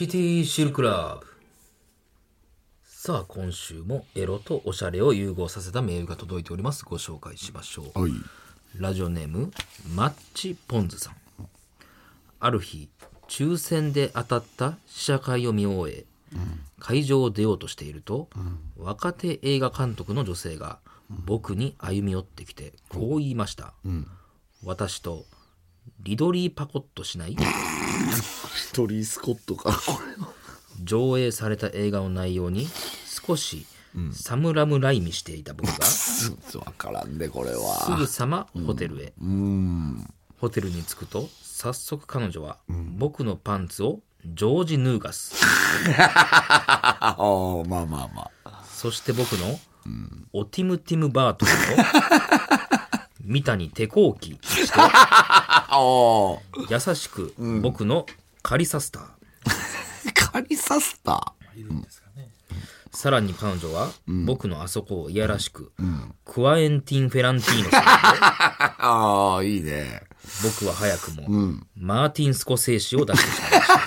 シティシルクラブ。さあ、今週もエロとおしゃれを融合させたメールが届いております。ご紹介しましょう。はい。ラジオネーム、マッチポンズさん。ある日、抽選で当たった試写会を見終え、会場を出ようとしていると、若手映画監督の女性が僕に歩み寄ってきて、こう言いました。私とリドリーパコッとしない？ストリー・スコットか、これ。上映された映画の内容に少しサムラムライミしていた僕がすわからんで、これは。ぐさまホテルへ、ホテルに着くと早速彼女は僕のパンツをジョージ・ヌーガス ああ、まあまあまあ。そして僕のオティムティム・バートンと三谷手こうきして。優しく僕のカリサスター。カリサスタさらに彼女は僕のあそこをいやらしく、クワエンティン・フェランティーノさん。でー。ああ、いいね。僕は早くも、マーティン・スコセーシを出してしまいました。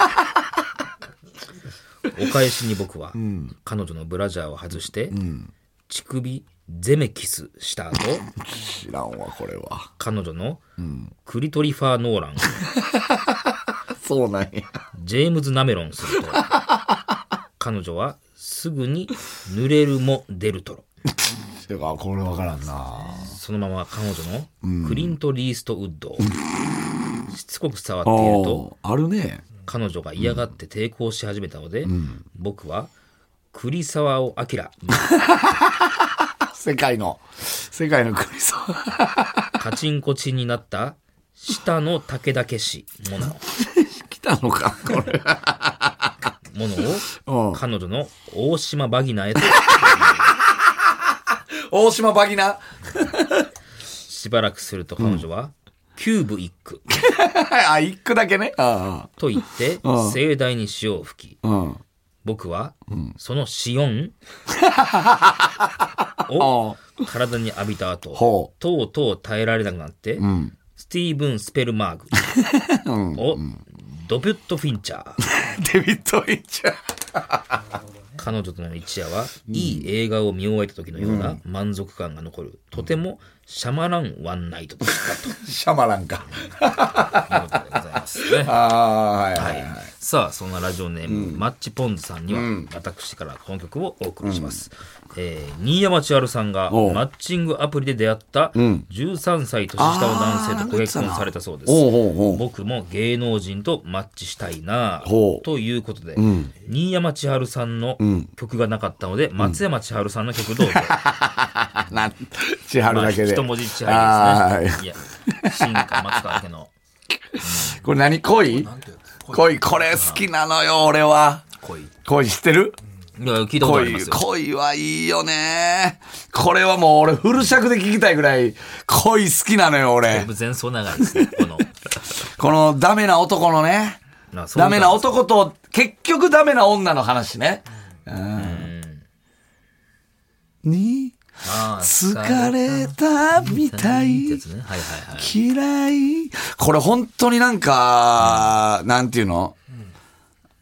お返しに僕は、彼女のブラジャーを外して、乳首ゼメキスした後、知らんわ、これは。彼女のクリトリファー・ノーラン。をそうなんや。ジェームズ・ナメロンすると、彼女はすぐに濡れるもデルトロ。てか、これわからんな。そのまま彼女のクリント・リーストウッドをしつこく触っていると、あるね。彼女が嫌がって抵抗し始めたので、僕は栗沢を明 世界の、世界のクリソ。カチンコチンになった下の武田家氏もの来たのか、これ。ものを？うん。彼女の？大島バギナへと。大島バギナ？しばらくすると彼女は、キューブ一句。あ、一句だけね。あと言ってうん。盛大に塩を吹き。僕はそのシオンあを体に浴びた後ほとうとう耐えられなくなって、ん。スティーブン・スペルマーグをドビュット・フィンチャー デビッド・ウィッチャー。彼女との一夜は、いい映画を見終えた時のような満足感が残る、とてもシャマランワンナイトだったシャマランか。ということでございますね。ああ、はいははいいはい。さあそんなラジオネーム、マッチポンズさんには、私からこの曲をお送りします、えー新山千春さんがマッチングアプリで出会った13歳年下の男性とご結婚されたそうです。おうほうほう。僕も芸能人とマッチしたいなということで、新山千春さんの曲がなかったので、松山千春さんの曲どうぞ。あ、なん、千春まあ、だけで。一文字千あ春ですね。い。や、進化松川家の。ー これ何恋？恋、これ好きなのよ、俺は。恋。い恋知ってる？や、聞いたことありま恋、すよ。恋はいいよね。これはもう俺フル尺で聞きたいぐらい恋好きなのよ、俺。前奏長いですね、この。このダメな男のね。ダメな男と、結局ダメな女の話ね。うん。に、疲れたみたいや。つね。はいはいはい。嫌い。これ本当になんか、なんていうの？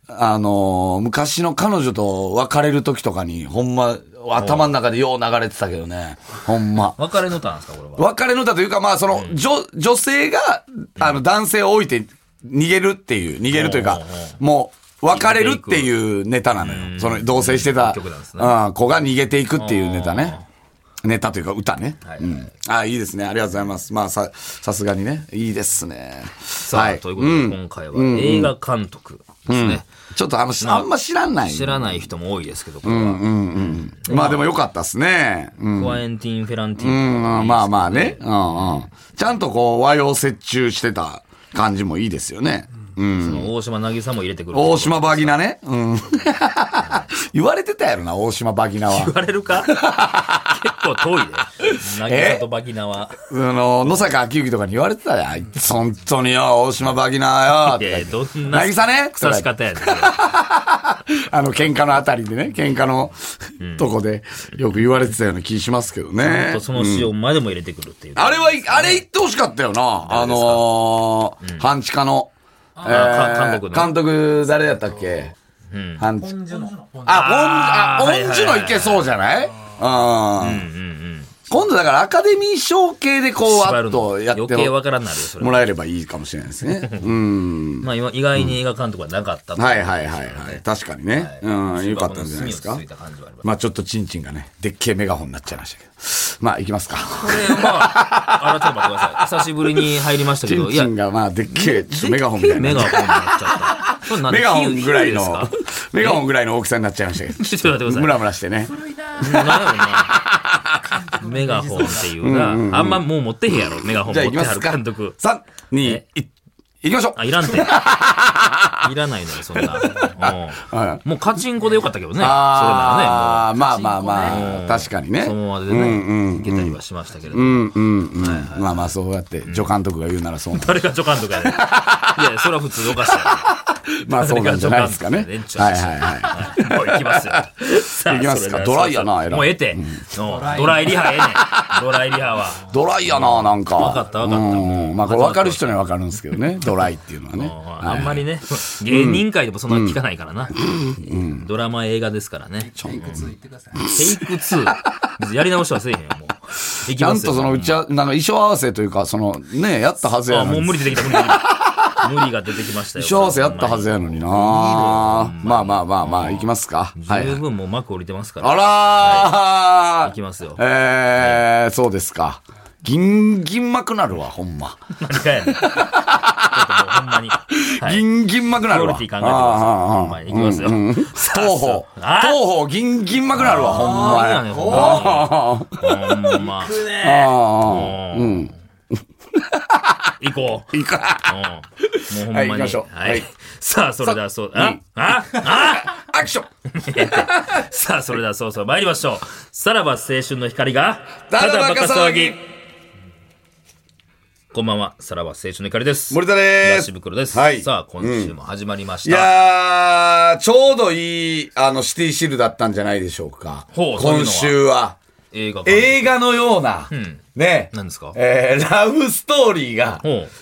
あの、昔の彼女と別れる時とかに、ほんま、頭の中でよう流れてたけどね。ほんま。別れの歌なんですか、これは？別れの歌というか、まあ、その、女、女性が、あの、男性を置いて逃げるっていう、逃げるというかもう、別れるっていうネタなのよ。その、同棲してた、うん、子が逃げていくっていうネタね。ネタというか歌ね。はいうん。あ、いいですね。ありがとうございます。まあ、さ、さすがにね。いいですね。さあ、ということで、今回は映画監督ですね。ちょっとあの、あんま知らない。知らない人も多いですけど、これは。まあでもよかったっすね。うん。クワエンティン・フェランティうーノん、まあまあね。うんうん。ちゃんとこう、和洋折衷してた感じもいいですよね。うん。その大島渚も入れてくる。大島バギナね。うん。言われてたやろな、大島バギナは言。われるか？結構遠いで。渚とバギナは。その、野坂昭之とかに言われてたやん。本当によ、大島バギナよ。いや、どんな 渚ね？腐し方やねん。そ れあの、喧嘩のあたりでね、喧嘩のとこでよく言われてたような気しますけどねと。その塩までも入れてくるっていう。あれは、あれ言ってほしかったよな。あのー、半地下の。あか韓国の。監督誰やったっけ？うん。半ポンジュの。あ、ポン、ジュのいけそうじゃない？うん。今度だからアカデミー賞系でこう、わっとやって余計わからんなるよ、それは。もらえればいいかもしれないですね。うん。まあ、今意外に映画監督はなかったとはいはいはいはい。確かにね。うん、よかったんじゃないですかまあちょっとチンチンがね、でっけえメガホンになっちゃいましたけど。まあ行きますか。これ、まあ、あら、ちょっと待ってください。久しぶりに入りましたけど、いやチンチ、ンがまあでっけえ、ちょっとメガホンみたいな。メガホンになっちゃった。なんでメガホンぐらいの比喩ですか、メガホンぐらいの大きさになっちゃいましたけど。ちょっと待ってくださいムラムラしてね。なんやろな。メガホンっていうな、あんまもう持ってへんやろ、メガホン持ってはる。監督。3、2、え？1。行きましょうあ、いらんて。いらないのよ、そんな。もうカチンコでよかったけどね。それなああ、まあまあまうんあ、確かにね。そのままでね、いけたりはしましたけれども。うんうんうん。まあまあそうやって、助監督が言うならそう誰が助監督やねん。いや、それは普通おかしい。まあそうなんじゃないですかね。はいはいはい。もう行きますよ。行きますかドライやなえらいもうええて。うんドライリハええねん。ドライリハは。ドライやな、なんか。わかったわかったうんまあこれ分かる人には分かるんですけどね。ドライっていうのはね。うんあんまりね、芸人界でもそんな聞かないからな。ドラマ映画ですからね。テイク2言ってください。テイク2。別にやり直しはせえへんよ、もう。いきますよ。ちゃんとそのうちは、なんか衣装合わせというか、そのね、やったはずやあ、のに。もう無理出てきた、無理出てきた。無理が出てきましたよ。衣装合わせやったはずやのにな。まあまあまあまあ、行きますか。はい。十分もう幕降りてますから。あらーいきますよえー、そうですか。ギンギン幕なるわ、ほんま。何がやねん。ちょっともうほんまに。はいギンギン幕なるわ。クオリティ考えてくださいほんまに行きますようんうんさあ東方。あ東方、ギンギン幕なるわ、ほんまや。あーいいやねほんまほんま。あー、うん。行こう。いいか。うんもうほんまに。はい行きましょうはいはいさあ、それではそう、あ？うんあ？あ？アクション さあ、それではそうそう参りましょう。さらば青春の光が、ただバカ騒ぎこんばんは、さらば青春の光です。森田です東。袋です。はいさあ、今週も始まりましいた。やー、ちょうどいい、あの、シティシルだったんじゃないでしょうか。ほう今週は。映画映画のような、ね。何ですか？えー、ラブストーリーが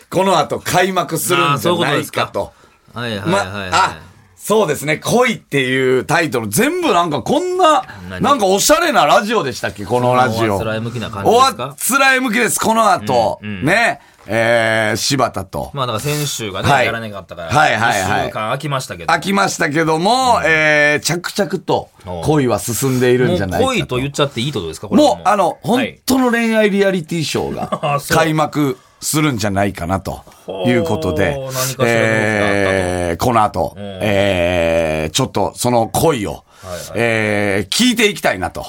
この後開幕するんじゃないかと。はいはいはいま、はい。あ、そうですね、恋っていうタイトル、全部なんかこんな、何？なんかおしゃれなラジオでしたっけ、このラジオ。おあつらい向きな感じですか？おあつらい向きです、この後、ね、えー、柴田と。まあだから先週がね、はい。やらなかったから、はいはいはい。1週間空きましたけど。飽きましたけども、えー、着々と恋は進んでいるんじゃないかもう恋と言っちゃっていいってことですかこれはもう、あの、本はい。当の恋愛リアリティショーが開幕するんじゃないかなということでえーこの後、えーちょっとその恋を、えー聞いていきたいなと。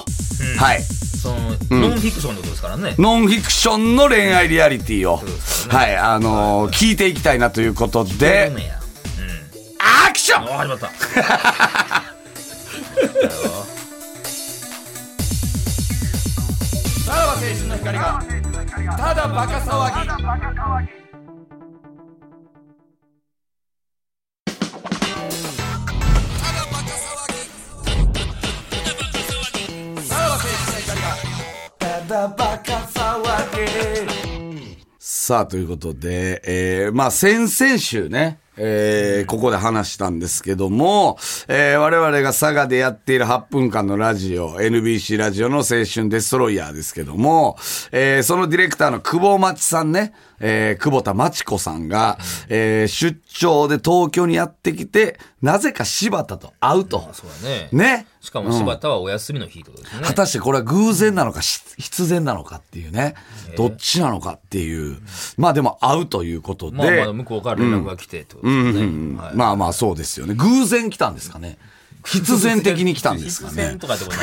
はい。その、ノンフィクションってことですからね。ノンフィクションの恋愛リアリティを、はい、あのー聞いていきたいなということで、アクションお始まった。さらば青春の光が、ただバカ騒ぎ。さあ、ということで、えー、まあ、先々週ね、えー、ここで話したんですけども、えー、我々が佐賀でやっている8分間のラジオ、NBC ラジオの青春デストロイヤーですけども、えー、そのディレクターの久保町さんね、えー、久保田町子さんが、えー、出張で東京にやってきて、なぜか柴田と会うと。そうだね。ね。しかも柴田はお休みの日ってことですね。果たしてこれは偶然なのか、し必然なのかっていうね。どっちなのかっていう。まあでも会うということで。まあまあ向こうから連絡が来てってことですね。はいまあまあそうですよね。偶然来たんですかね。必然的に来たんですか必然ね。とかでもない。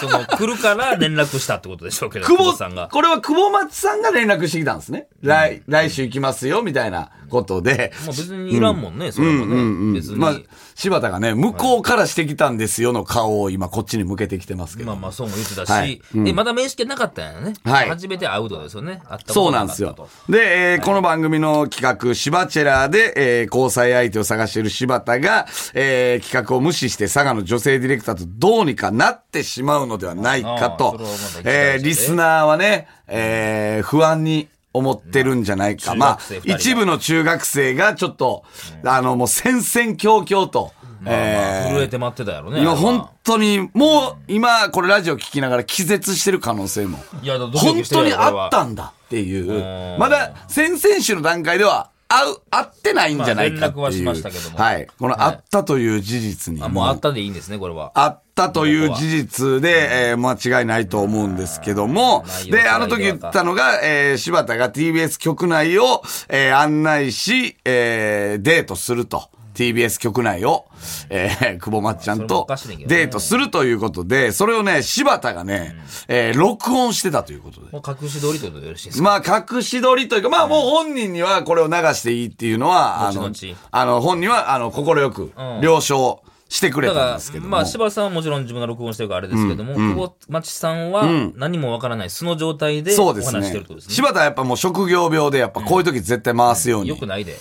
その、来るから連絡したってことでしょうけど、久保久保さんが。これは久保松さんが連絡してきたんですね。来、来週行きますよ、みたいなことで。まあ別にいらんもんね、それもね。別に。まあ、柴田がね、向こうからしてきたんですよの顔を今こっちに向けてきてますけど。まあまあそうも言ってたし、はいえまだ面識なかったんやね。はい初めて会うとですよね。会ったそうなんですよ。で、えーこの番組の企画、柴チェラーで、えー交際相手を探している柴田が、えー企画を無視して佐賀の女性ディレクターとどうにかなってしまうのではないかあとえリスナーはね、えー不安に思ってるんじゃないか。まあ一部の中学生がちょっと、あの、もう戦々恐々と、えー震えて待ってたやろね。今本当に、もう今これラジオ聞きながら気絶してる可能性も。いや、本当にあったんだっていうう。んまだ先々週の段階では、会う、会ってないんじゃないかっていう。まあ連絡はしましたけどもはい。このはい会ったという事実に。あ、もうあったでいいんですね、これは。あったという事実で、えー間違いないと思うんですけども。で、あの時言ったのが、えー柴田が TBS 局内を、えー案内し、えーデートすると。TBS 局内を、えー久保まっちゃんとデートするということで、それをね、柴田がね、えー録音してたということで。もう隠し撮りということでよろしいですか？まあ、隠し撮りというか、まあ、もう本人にはこれを流していいっていうのは、あのあの、本人は、あの、心よくうん。了承してくれたんですけど、も。まあ、柴田さんはもちろん自分が録音してるからあれですけども、久保町さんは何もわからない素の状態でお話してるってことです。ね。柴田はやっぱもう職業病で、やっぱこういう時絶対回すように。よくないで。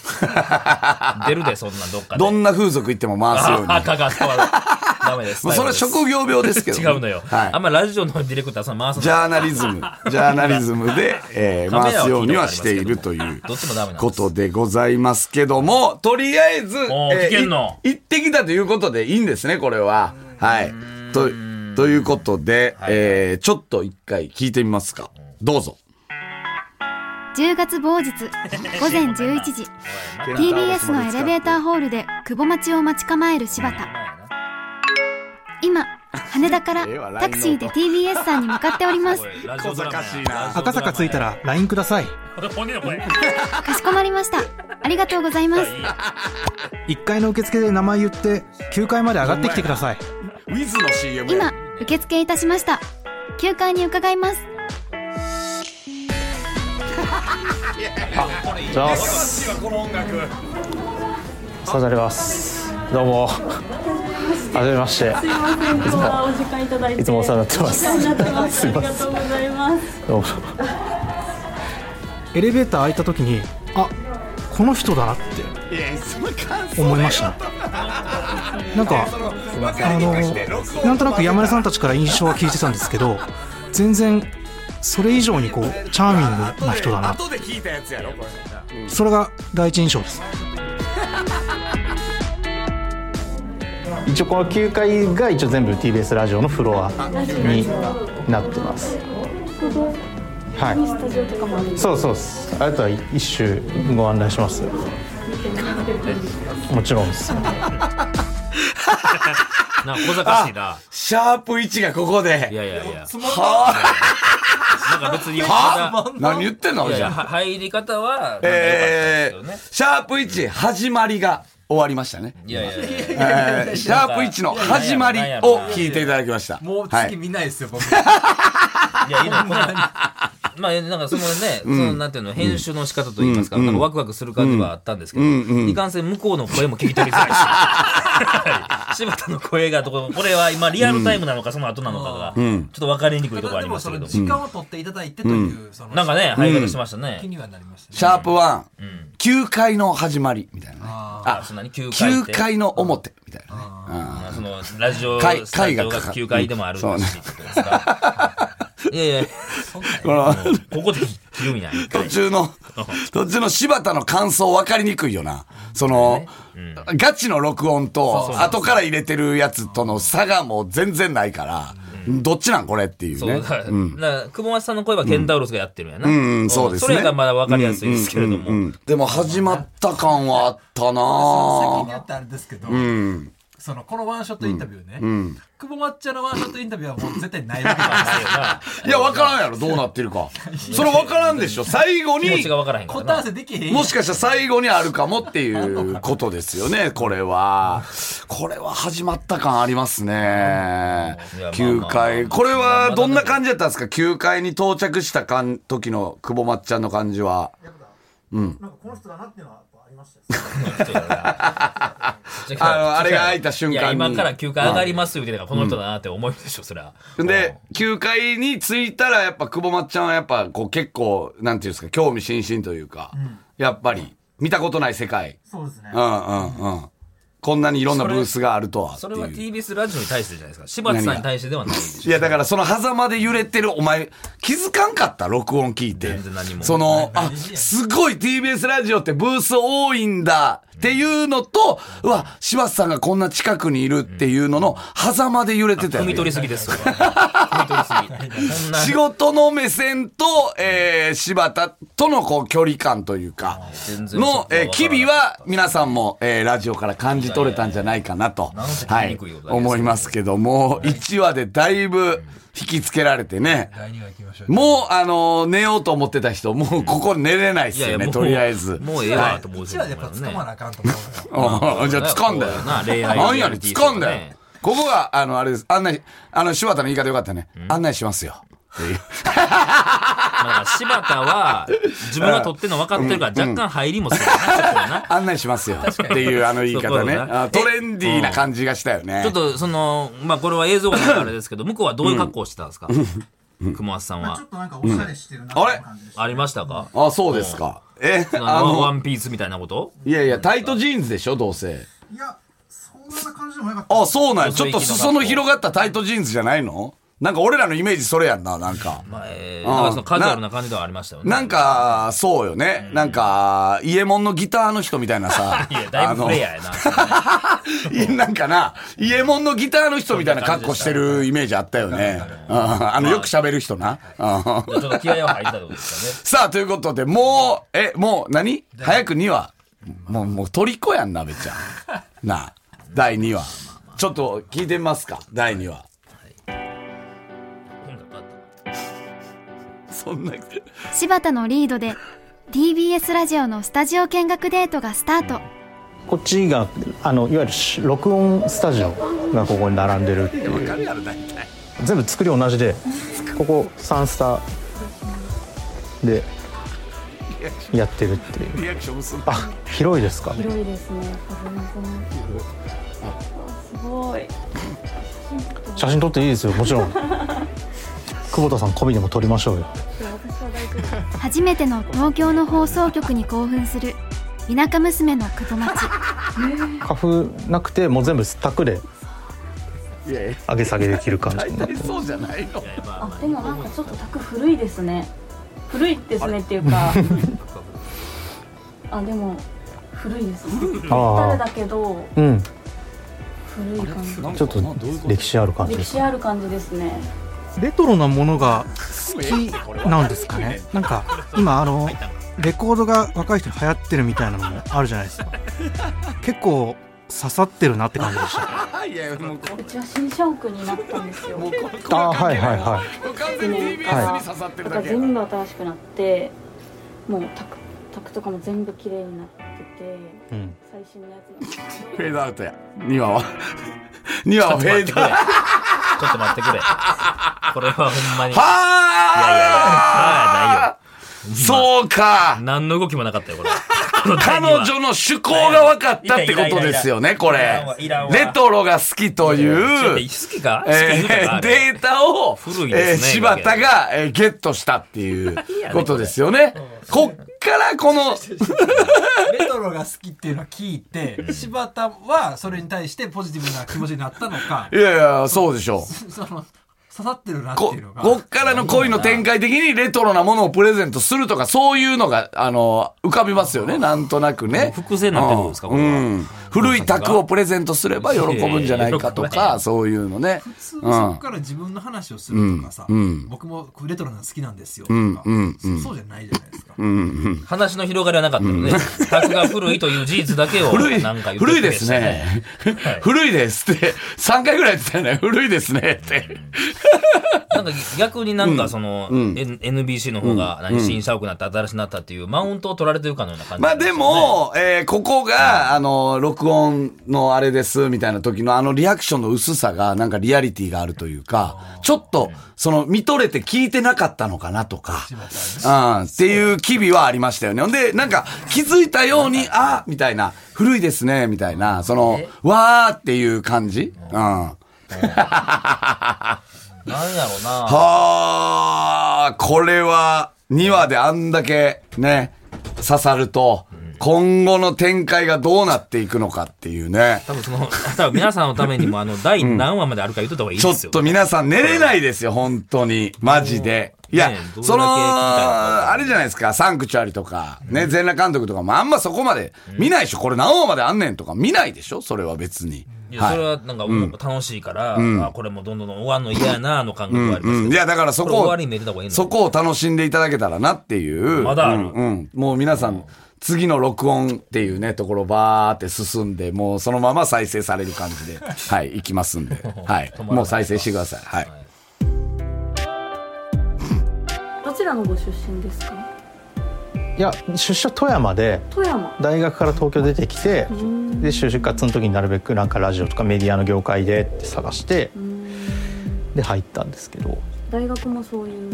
出るで、そんなんどっかで。どんな風俗行っても回すように。あ、かかったわ。ダメです。もうそれは職業病ですけど、違うのよ。はいあんまラジオのディレクターさん回すのジャーナリズム、ジャーナリズムで、えー回すようにはしているというどっちもダメなことでございますけども、とりあえず、おー行ってきたということでいいんですね、これは。はい。と、ということで、えーちょっと一回聞いてみますか。どうぞ。10月某日午前11時 TBS のエレベーターホールで久保町を待ち構える柴田今羽田から タクシーで TBS さんに向かっております小賢しいな赤坂着いたら LINE ください。かしこまりましたありがとうございます1階の受付で名前言って9階まで上がってきてくださいウィズの CM や今受付いたしました9階に伺いますじゃあこの音楽。さざれますどうもはじめましてすいません、今日はお時間いただいて。いつもお世話になってますお世話になってます。すいませんありがとうございます。どうもエレベーター開いた時にあこの人だなって思いました。なんかあのなんとなく山根さんたちから印象は聞いてたんですけど全然それ以上にこうチャーミングな人だな、それが第一印象です。一応この9階が一応全部 TBS ラジオのフロアになってます。はいスタジオとかもあるそうそうですあとは一周ご案内しますもちろんですなんか小賢しいな。シャープ1がここでい。やいやいや。はあなんか別に、何言ってんのいやいや、じゃ。入り方は、なんか良かったえ。ー、シャープ1、始まりが終わりましたね。いやいやいや。えーシャープ1の始まりを聞いていただきました。もうはい。月見ないですよ、僕。いや、いいのこのまあ、なんかそのね、そのなんていうの、編集の仕方といいますか、なんかワクワクする感じはあったんですけど、いかんせん。向こうの声も聞き取りづらいし、は い柴田の声がどこ、これは今リアルタイムなのか、その後なのかが、ちょっと分かりにくいところありましたけど。時間を取っていただいてという、その、なんかね、入り方してましたね。気。にはなりましたね。シャープ1、9階の始まりみたいなね。あ、そんなに9回って。9階の表みたいなね。まあそのラジオ回スタジオが回がかか9階でもあるし、うんってことですか。いやいや、このここで切るみたいな。途中の、途中の柴田の感想分かりにくいよな。その、ガチの録音と、後から入れてるやつとの差がもう全然ないから、どっちなんこれっていうそう、ねだ。から、だから久保松さんの声はケンタウロスがやってるんやな。うんうん、そうですね。それがまだ分かりやすいですけれども。うんうんうんでも始まった感はあったな先ぁに言ってあれですけど、うん。その、このワンショットインタビューね、久保抹茶のワンショットインタビューはもう絶対ないわけですよ。いや、分からんやろ、どうなってるか。それ分からんでしょ。最後に気持ち、が分からへんからな。答え合わせできへんもしかしたら最後にあるかもっていうことですよね、これは。これは始まった感ありますね。いやまあ9まあ階。これはどんな感じだったんですか ?9 階に到着したかん時の久保まっちゃんの感じは。あのあれが開いた瞬間にいや、今から9階上がりますよ、言うてたから、この人だなって思うでしょ、そりゃ。で、9階に着いたら、やっぱ久保まっちゃんはやっぱこう結構、なんていうんですか、興味津々というか、やっぱり見たことない世界。そうですねう。んうんうん。こんなにいろんなブースがあるとはそ。それは TBS ラジオに対してじゃないですか。柴田さんに対してではないで。いや、だからその狭間で揺れてるお前、気づかんかった録音聞いて全然何。もその、あ、すごい TBS ラジオってブース多いんだっっていうのと、うわ、柴田さんがこんな近くにいるっていうのの、狭間で揺れてたよね。汲み取りすぎです。仕事の目線と、えー、柴田とのこう距離感というか、の、えー、機微は皆さんも、えー、ラジオから感じ取れたんじゃないかなと、はい。思いますけども、1話でだいぶ引きつけられてね、第2話行きましょう。もう、あのー寝ようと思ってた人、もうここ寝れないっすよね、いやいや、もうとりあえず。もうええわと思う1話でやっぱ掴まなあかんと思う じゃあ掴んだよ。何やねん、掴んだよね。ここが、あの、あれです。案内、あの、柴田の言い方よかったね。案内しますよ。っていう。まあ柴田は、自分が撮ってるの分かってるから、若干入りもするよ な。案内しますよ。っていうあの言い方ね。トレンディーな感じがしたよね。ちょっと、その、まあ、これは映像があれですけど、向こうはどういう格好をしてたんですか？熊松さんは。となんかおしゃれしてるなあれ？ありましたか？あ、そうですか。え、ああの、ワの、ンピースみたいなこと？いやいや、タイトジーンズでしょ、どうせ。いやそんな感じでもなかったあ、そうなんや。ちょっと裾の広がったタイトジーンズじゃないの？なんか俺らのイメージそれやんな、なんか。まあ、えー、うんなんかそのカジュアルな感じではありましたよね。なんか、そうよね。なんか、イエモンのギターの人みたいなさ。いや、だいぶプレイヤーやな。なんかな、イエモンのギターの人みたいな格好してるイメージあったよね。うんあの、よく喋る人な。うんちょっと気合を入ったってことです さあ、ということで、もう、え、もう何？早く2話。もう、もう、虜やんな、べちゃん。なあ、第2話。ちょっと聞いてみますか、第2話。そんな、柴田のリードで TBS ラジオのスタジオ見学デートがスタートこっちがあのいわゆるし録音スタジオがここに並んでるっていう全部作り同じでここサンスタでやってるっていうリアクションすんあ広いですか？広いですね。すごい。写真撮っていいですよもちろん久保田さん込みでも撮りましょうよ。初めての東京の放送局に興奮する田舎娘の久保町花粉なくてもう全部タクでいやいや、上げ下げできる感じになってるそうじゃないの。あ、でもなんかちょっと卓古いですね。古いですねっていうか。あ、でも古いですね。あ誰だけどうん古い感じ。ちょっと歴史ある感じ歴です史ある感じですね。レトロなものが好きなんですかね？なんか今あのレコードが若い人に流行ってるみたいなのもあるじゃないですか。結構刺さってるなって感じでした。いや、もう、うちは新社屋になったんですよ。あはい。はいは完全に TBS に刺さってるだけ。だから。全部新しくなって、もう卓卓とかも全部綺麗になってて、い、うん、最新のやつなんです。フェードアウトや。2話は。2話はフェードアウト。ちょっと待ってくれ。これはほんまに。はやいやいやはあそうか。何の動きもなかったよ、これ。彼女の趣向が分かったってことですよね、これ。レトロが好きという、好きか？好きえデータを、えー柴田が、えーゲットしたっていうことですよね。こっからこの、レトロが好きっていうのを聞いて、柴田はそれに対してポジティブな気持ちになったのか。い、やいや、そうでしょう。その、刺さってるなってこいうのが。こっからの恋の展開的にレトロなものをプレゼントするとか、そういうのが、あの、浮かびますよね、なんとなくね。伏線になってるんですかうこれ。はん。古い卓をプレゼントすれば喜ぶんじゃないかとか、そういうのね。普通そこから自分の話をするとかさ、うん。うん。僕もレトロなの好きなんですよとか、うん。そそうじゃないじゃないですか。話の広がりはなかったので、卓が古いという事実だけを 古い。なんか古いですね。はい。古いですって、3回ぐらい言ってたよね。古いですねって。なんか逆になんかその、うん。N- NBC の方が何新社屋になって新しくなったっていうマウントを取られてるかのような感じまあでも、えーここが、あの、録音のあれです、みたいな時のあのリアクションの薄さが、なんかリアリティがあるというか、ちょっと、その、見とれて聞いてなかったのかなとか、うん、っていう機微はありましたよね。ほんで、なんか、気づいたように、あみたいな、古いですね、みたいな、その、わーっていう感じ？うん。なんやろうなはあ、これは、2話であんだけね、刺さると、今後の展開がどうなっていくのかっていうね。多分その、多分皆さんのためにもあの、第何話まであるか言っとった方がいいちょっですよ。と皆さん寝れないですよ、本当に。マジで。いやねその、あれじゃないですか、サンクチュアリとか、ね、全裸監督とかもあんまそこまで見ないでしょ。これ何話まであんねんとか見ないでしょそれは別に。いや、それはなんか、楽しいから、あこれもどんどん終わんの嫌やな、の感覚がありますけど。うん、いや、だからそこをこれ終わりに見れた方がいいのそこを楽しんでいただけたらなっていう。まだあるうん、うんもう皆さん、次の録音っていうね、ところバーって進んで、もうそのまま再生される感じで、はい、行きますんで。は い。もう再生してください。はい。どちらのご出身ですか？いや出身は富山で富山。大学から東京出てきてで就活の時になるべくなんかラジオとかメディアの業界でって探してで入ったんですけど。大学もそういう。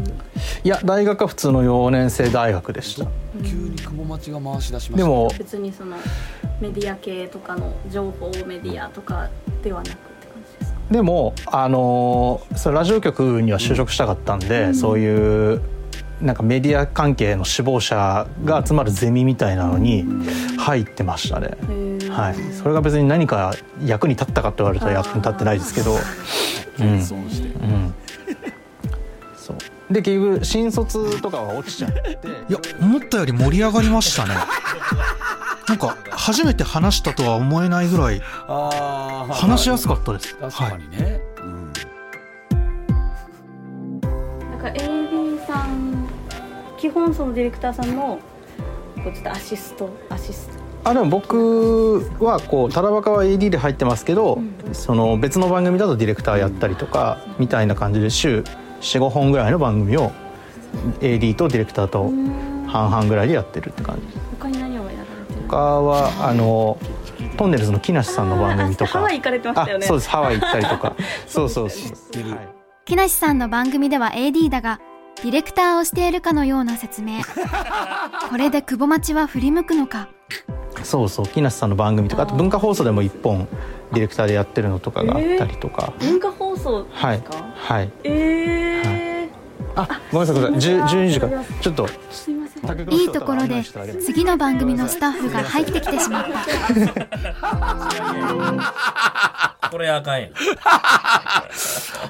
いや大学は普通の4年生大学でした。急に久保町が回し出しまでも別にそのメディア系とかの情報メディアとかではなくって感じですか？でもあのーそのラジオ局には就職したかったんで、そういうなんかメディア関係の志望者が集まるゼミみたいなのに入ってましたね、はい、それが別に何か役に立ったかって言われたら役に立ってないですけど。うん、うん、そう。で結局新卒とかは落ちちゃって。いや思ったより盛り上がりましたね。なんか初めて話したとは思えないぐらい話しやすかったです。確かにね。うん基本そのディレクターさんのこうちょっとアシストアシスト。あでも僕はこうタラバカは AD で入ってますけど、その別の番組だとディレクターやったりとかみたいな感じで週45本ぐらいの番組を AD とディレクターと半々ぐらいでやってるって感じ。他に何をやられてる他はあのトンネルズの木梨さんの番組とか。あハワイ行かれてましたよね。あそうです。ハワイ行ったりとか。そうそうそう、はい木梨さんの番組では AD だがディレクターをしているかのような説明。これで久保町は振り向くのか。そうそう木梨さんの番組とかあと文化放送でも一本ディレクターでやってるのとかがあったりとか、文化放送ですか、はい。はい。えー。あごめんなさいごめんなさい。10 12時からちょっと。すいません。いいところで次の番組のスタッフが入ってきてしまった これあかんやん。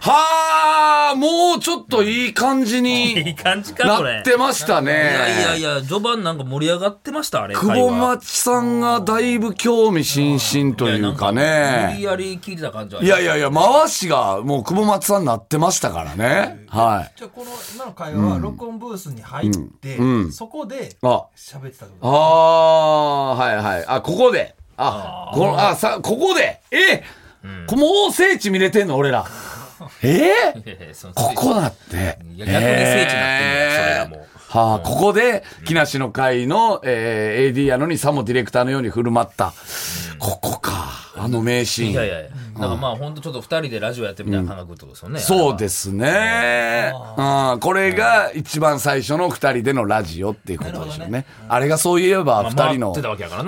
はあ、もうちょっといい感じいにい感じか、これ。なってましたね。いやいやいや、序盤なんか盛り上がってました、あれ。久保町さんがだいぶ興味津々というか無理ね。やり聞いてた感じはいやいやいや、回しがもう久保町さんになってましたからね。はい。じゃあこの今の会話は録音ブースに入って、うんそこであ、喋ってたってあこあ、はいはい。あ、ここで。あ、この、あ、さ、ここで。えこもう聖地見れてんの俺ら。え？いやいやそのここだって。逆に聖地になってんのよそれがもうはあ、ここで、木梨の会の、えー AD やのにさもディレクターのように振る舞った。ここか。あの名シーン。いやいやいや。だからまあ本当ちょっと二人でラジオやってるみたいな感覚ってことですよね。そうですね。うん、これが一番最初の二人でのラジオっていうことでしょうね。あれがそういえばまあ二人の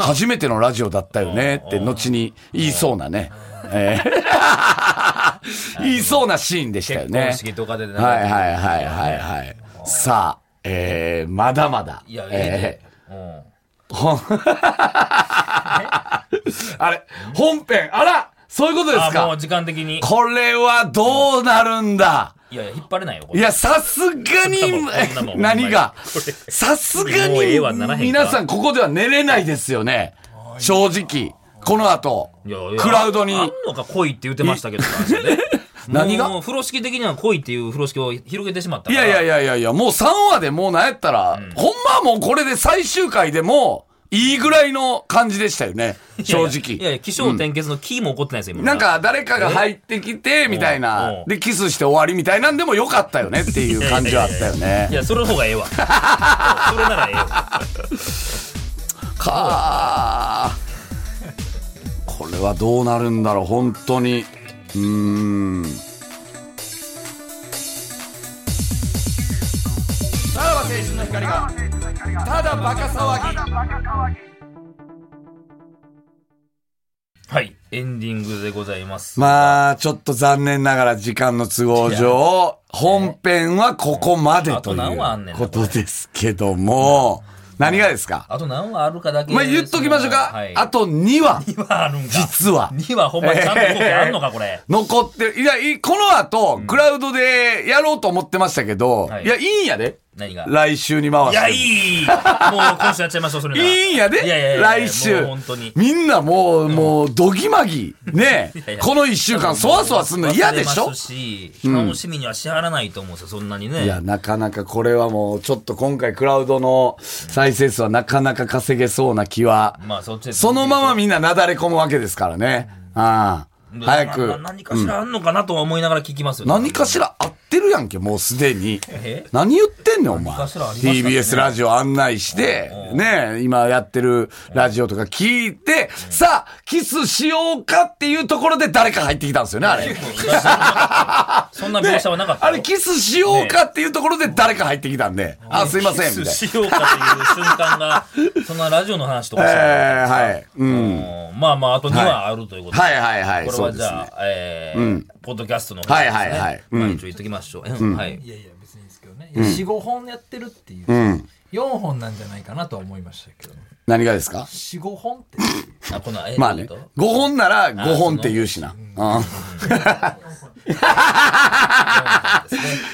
初めてのラジオだったよねって後に言いそうなね。えー 言いそうなシーンでしたよね結婚。式とかでねはいはいはいはいはい。さあ、えー、まだまだ。いや、えええで。ーほん あれ、本編、あらそういうことですあ、もかう時間的に。これはどうなるんだ？いやいや、引っ張れないよ。いや、さすがに 何が？さすがに皆さんここでは寝れないですよね。正直。この後いやい、やクラウドに。あんのか恋って言ってましたけど、何が？もう風呂敷的には恋っていう風呂敷を広げてしまったい。やいやいやいやいや、もう3話でもうなんやったら、ほんまはもうこれで最終回でも、いいぐらいの感じでしたよね。正いやい直。や、気象転結のキーも起こってないですよ、今。なんか誰かが入ってきて、みたいうんなうん。で、キスして終わりみたいなんでもよかったよねっていう感じはあったよねい。や、それの方がええわ。それならええわ。かーこれはどうなるんだろう。本当に。うーん。さらば青春の光がただバカ騒ぎ。はい、エンディングでございます。まあちょっと残念ながら時間の都合上本編はここまでということですけども何がですか？あと何話あるかだけ。まあ言っときましょうか。はい、あと2話。2話あるんか。実は。2話ほんまにちゃんと 動きあんのか、これ。残ってる。いや、いこの後、クラウドでやろうと思ってましたけど、はいい、や、いいんやで。何が？来週に回して。いや、いい。もう今週やっちゃいましょう、それ。いいんやで。いやいやいや来週本当に。。みんなもう、もう、どぎまぎ。ね この一週間、そわそわするの嫌でしょ？し、楽しみにはしはらないと思うんですよ、そんなにね。いや、なかなかこれはもう、ちょっと今回クラウドの再生数はなかなか稼げそうな気は、まあ、そっちでそのままみんななだれ込むわけですからね。ああ。早く。何かしらあんのかなとは思いながら聞きますよ。何かしら合ってるやんけ、もうすでにえ？何言ってんねん、お前。ね TBS ラジオ案内して、ね今やってるラジオとか聞いて、さあ、キスしようかっていうところで誰か入ってきたんですよね、あれ。そんな描写はなかったよ。あれ、キスしようかっていうところで誰か入ってきたんで、あ、すいません、みたいな。キスしようかという瞬間が、そんなラジオの話とかえー、はい。うん。うんまあまあ、あと2話あるということで。はいはいはいはじゃあ、えーポッドキャストの方はいですね。はいはいうん。まあ一応言っときましょう。うん。はい。いやいや別にいいですけどね、いや45本やってるっていう、うん。4本なんじゃないかなとは思いましたけど。何がですか？45本ってあ、この、えまあね。どういうこ。5本なら5本って言うしな。うん。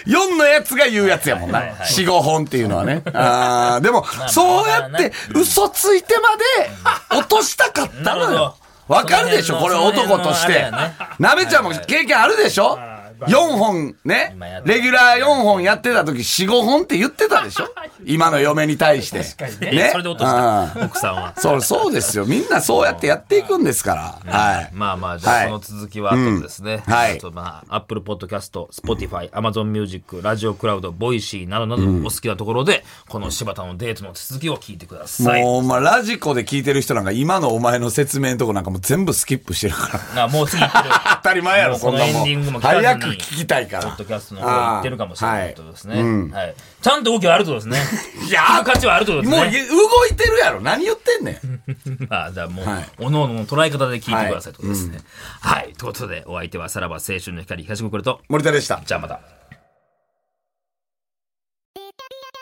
4のやつが言うやつやもんな。はいはい4、5本っていうのはね。あーでも、あそうやって嘘ついてまで落としたかったのよ。わかるでしょこれ男として。なべちゃんも経験あるでしょ？?4 本ねレギュラー4本やってた時4、5本って言ってたでしょ？今の嫁に対して。とえそれで落としたうん奥さんは。そう、そうですよ。みんなそうやってやっていくんですから。はい。まあまあ、じゃあはいその続きは後でですね。うんはいまあ、Apple Podcast、Spotify、Amazon Music、ラジオクラウド、 Voicy などなどお好きなところで、この柴田のデートの続きを聞いてください。もう、まあ、 radiko で聞いてる人なんか今のお前の説明のとこなんかもう全部スキップしてるから。あもう次行ってる。当たり前やろ、そんなもんエンディングも聞かずに早く聞きたいから。ポッドキャストの方ってるかもしれないということですね。はいうんはい。ちゃんと動きはあるとですね。いや価値はあるともうですね。動いてるやろ。何言ってんねん。まあ、じゃあもう、はいおのおのの捉え方で聞いてくださいということですね。はい。ということで、お相手はさらば青春の光東国と、森田でした。じゃあまた。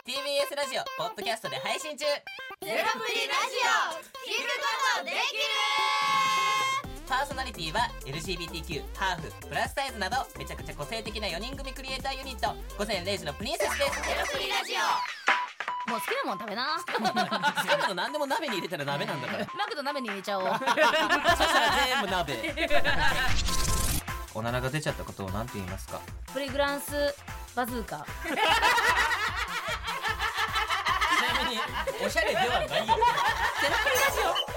TBS ラジオポッドキャストで配信中ゼロプリラジオ聞くことできるソナリティは LGBTQ ハーフプラスサイズなどめちゃくちゃ個性的な4人組クリエイターユニット。午前0時のプリンセスです。ゼロプリラジオもう好きなもん食べな。好きなの何でも鍋に入れたら鍋なんだから。マクド鍋に入れちゃおう。そしたら全部鍋。おならが出ちゃったことを何て言いますか？プリグランスバズーカ。ちなみにおしゃれではないよ。ゼロプリラジオ